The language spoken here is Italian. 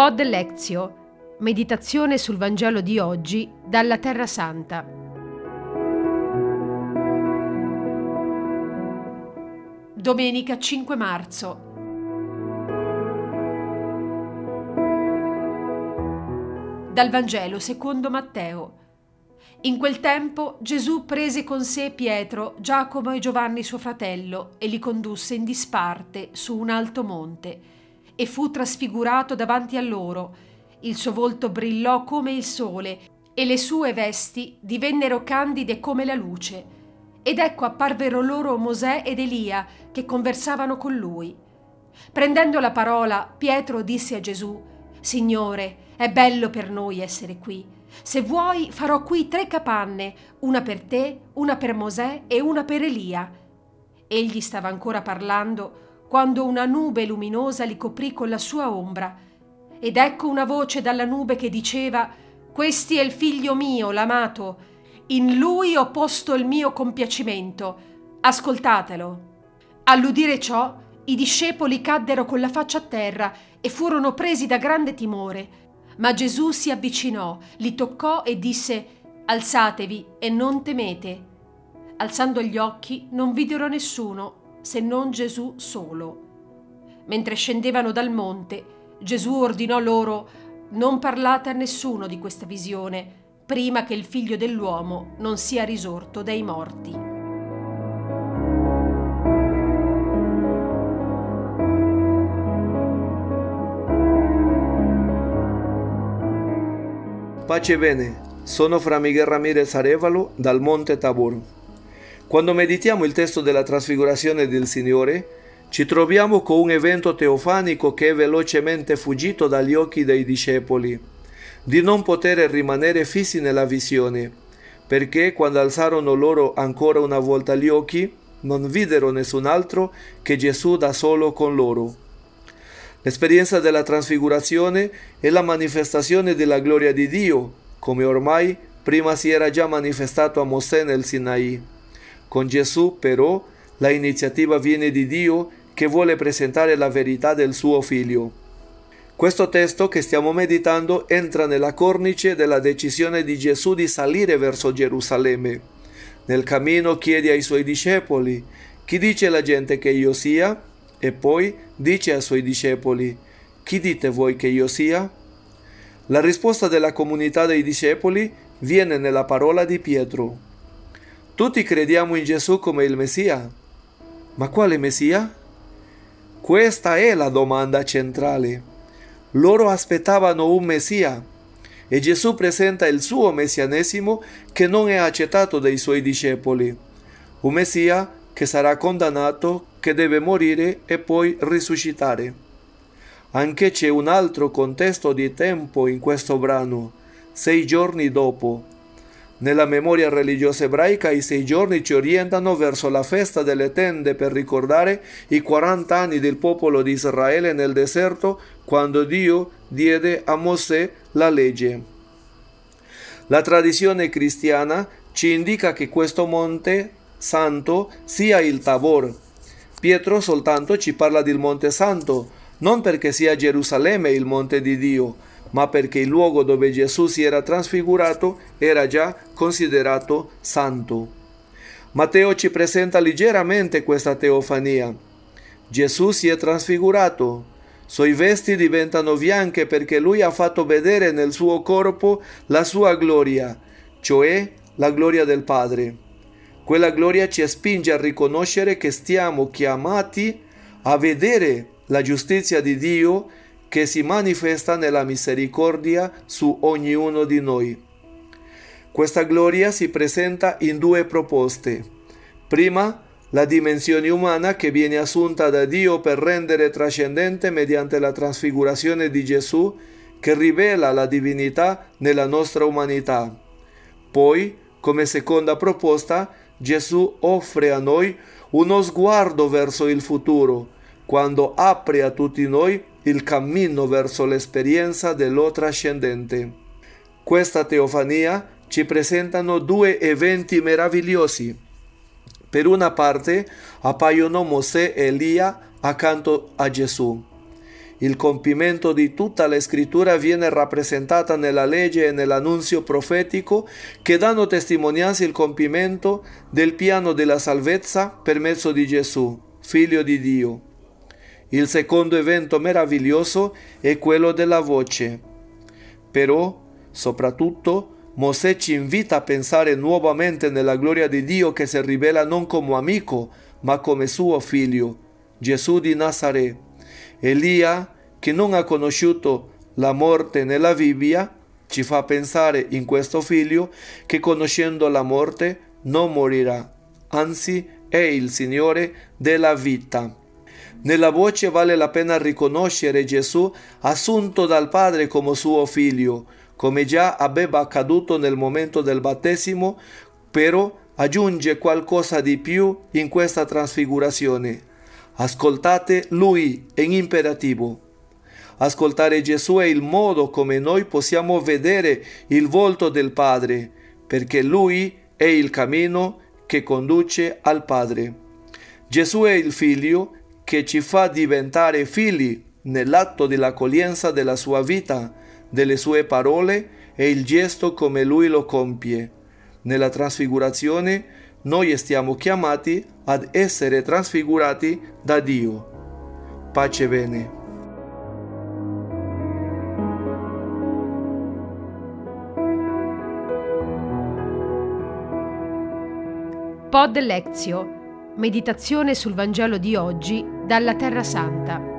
Pod Lezio, meditazione sul Vangelo di oggi dalla Terra Santa. Domenica 5 marzo. Dal Vangelo secondo Matteo. In quel tempo Gesù prese con sé Pietro, Giacomo e Giovanni suo fratello e li condusse in disparte su un alto monte e fu trasfigurato davanti a loro. Il suo volto brillò come il sole e le sue vesti divennero candide come la luce. Ed ecco apparvero loro Mosè ed Elia che conversavano con lui. Prendendo la parola, Pietro disse a Gesù, Signore, è bello per noi essere qui. Se vuoi farò qui tre capanne, una per te, una per Mosè e una per Elia. Egli stava ancora parlando quando una nube luminosa li coprì con la sua ombra. Ed ecco una voce dalla nube che diceva Questi è il figlio mio, l'amato. In lui ho posto il mio compiacimento. Ascoltatelo. All'udire ciò, i discepoli caddero con la faccia a terra e furono presi da grande timore. Ma Gesù si avvicinò, li toccò e disse Alzatevi e non temete. Alzando gli occhi non videro nessuno se non Gesù solo. Mentre scendevano dal monte, Gesù ordinò loro non parlate a nessuno di questa visione, prima che il figlio dell'uomo non sia risorto dai morti. Pace bene, sono Fra Miguel Ramirez Arevalo dal Monte Tabor. Quando meditiamo il testo della trasfigurazione del Signore, ci troviamo con un evento teofanico che è velocemente fuggito dagli occhi dei discepoli, di non poter rimanere fissi nella visione, perché quando alzarono loro ancora una volta gli occhi, non videro nessun altro che Gesù da solo con loro. L'esperienza della trasfigurazione è la manifestazione della gloria di Dio, come ormai prima si era già manifestato a Mosè nel Sinai. Con Gesù, però, la iniziativa viene di Dio che vuole presentare la verità del suo figlio. Questo testo che stiamo meditando entra nella cornice della decisione di Gesù di salire verso Gerusalemme. Nel cammino chiede ai suoi discepoli, chi dice la gente che io sia? E poi dice ai suoi discepoli, chi dite voi che io sia? La risposta della comunità dei discepoli viene nella parola di Pietro. Tutti crediamo in Gesù come il Messia. Ma quale Messia? Questa è la domanda centrale. Loro aspettavano un Messia e Gesù presenta il suo messianesimo che non è accettato dai suoi discepoli. Un Messia che sarà condannato, che deve morire e poi risuscitare. Anche c'è un altro contesto di tempo in questo brano, sei giorni dopo. Nella memoria religiosa ebraica i sei giorni ci orientano verso la festa delle tende per ricordare i 40 anni del popolo di Israele nel deserto quando Dio diede a Mosè la legge. La tradizione cristiana ci indica che questo monte santo sia il Tabor. Pietro soltanto ci parla del Monte Santo, non perché sia Gerusalemme il monte di Dio, ma perché il luogo dove Gesù si era trasfigurato era già considerato santo. Matteo ci presenta leggermente questa teofania. Gesù si è trasfigurato, suoi vesti diventano bianche perché lui ha fatto vedere nel suo corpo la sua gloria, cioè la gloria del Padre. Quella gloria ci spinge a riconoscere che stiamo chiamati a vedere la giustizia di Dio che si manifesta nella misericordia su ognuno di noi. Questa gloria si presenta in due proposte. Prima, la dimensione umana che viene assunta da Dio per rendere trascendente mediante la trasfigurazione di Gesù che rivela la divinità nella nostra umanità. Poi, come seconda proposta, Gesù offre a noi uno sguardo verso il futuro, quando apre a tutti noi il cammino verso l'esperienza dello trascendente. Questa teofania ci presentano due eventi meravigliosi. Per una parte appaiono Mosè e Elia accanto a Gesù. Il compimento di tutta la scrittura viene rappresentata nella legge e nell'annunzio profetico che danno testimonianza il compimento del piano della salvezza per mezzo di Gesù, figlio di Dio. Il secondo evento meraviglioso è quello della voce. Però, soprattutto, Mosè ci invita a pensare nuovamente nella gloria di Dio che si rivela non come amico, ma come suo figlio, Gesù di Nazaret. Elia, che non ha conosciuto la morte nella Bibbia, ci fa pensare in questo figlio che conoscendo la morte non morirà, anzi è il Signore della vita. Nella voce vale la pena riconoscere Gesù assunto dal Padre come suo figlio, come già aveva accaduto nel momento del battesimo, però aggiunge qualcosa di più in questa trasfigurazione. Ascoltate Lui in imperativo. Ascoltare Gesù è il modo come noi possiamo vedere il volto del Padre, perché Lui è il cammino che conduce al Padre. Gesù è il Figlio che ci fa diventare figli nell'atto dell'accoglienza della sua vita, delle sue parole e il gesto come Lui lo compie. Nella trasfigurazione noi stiamo chiamati ad essere trasfigurati da Dio. Pace bene. Pod Lezio. Meditazione sul Vangelo di oggi dalla Terra Santa.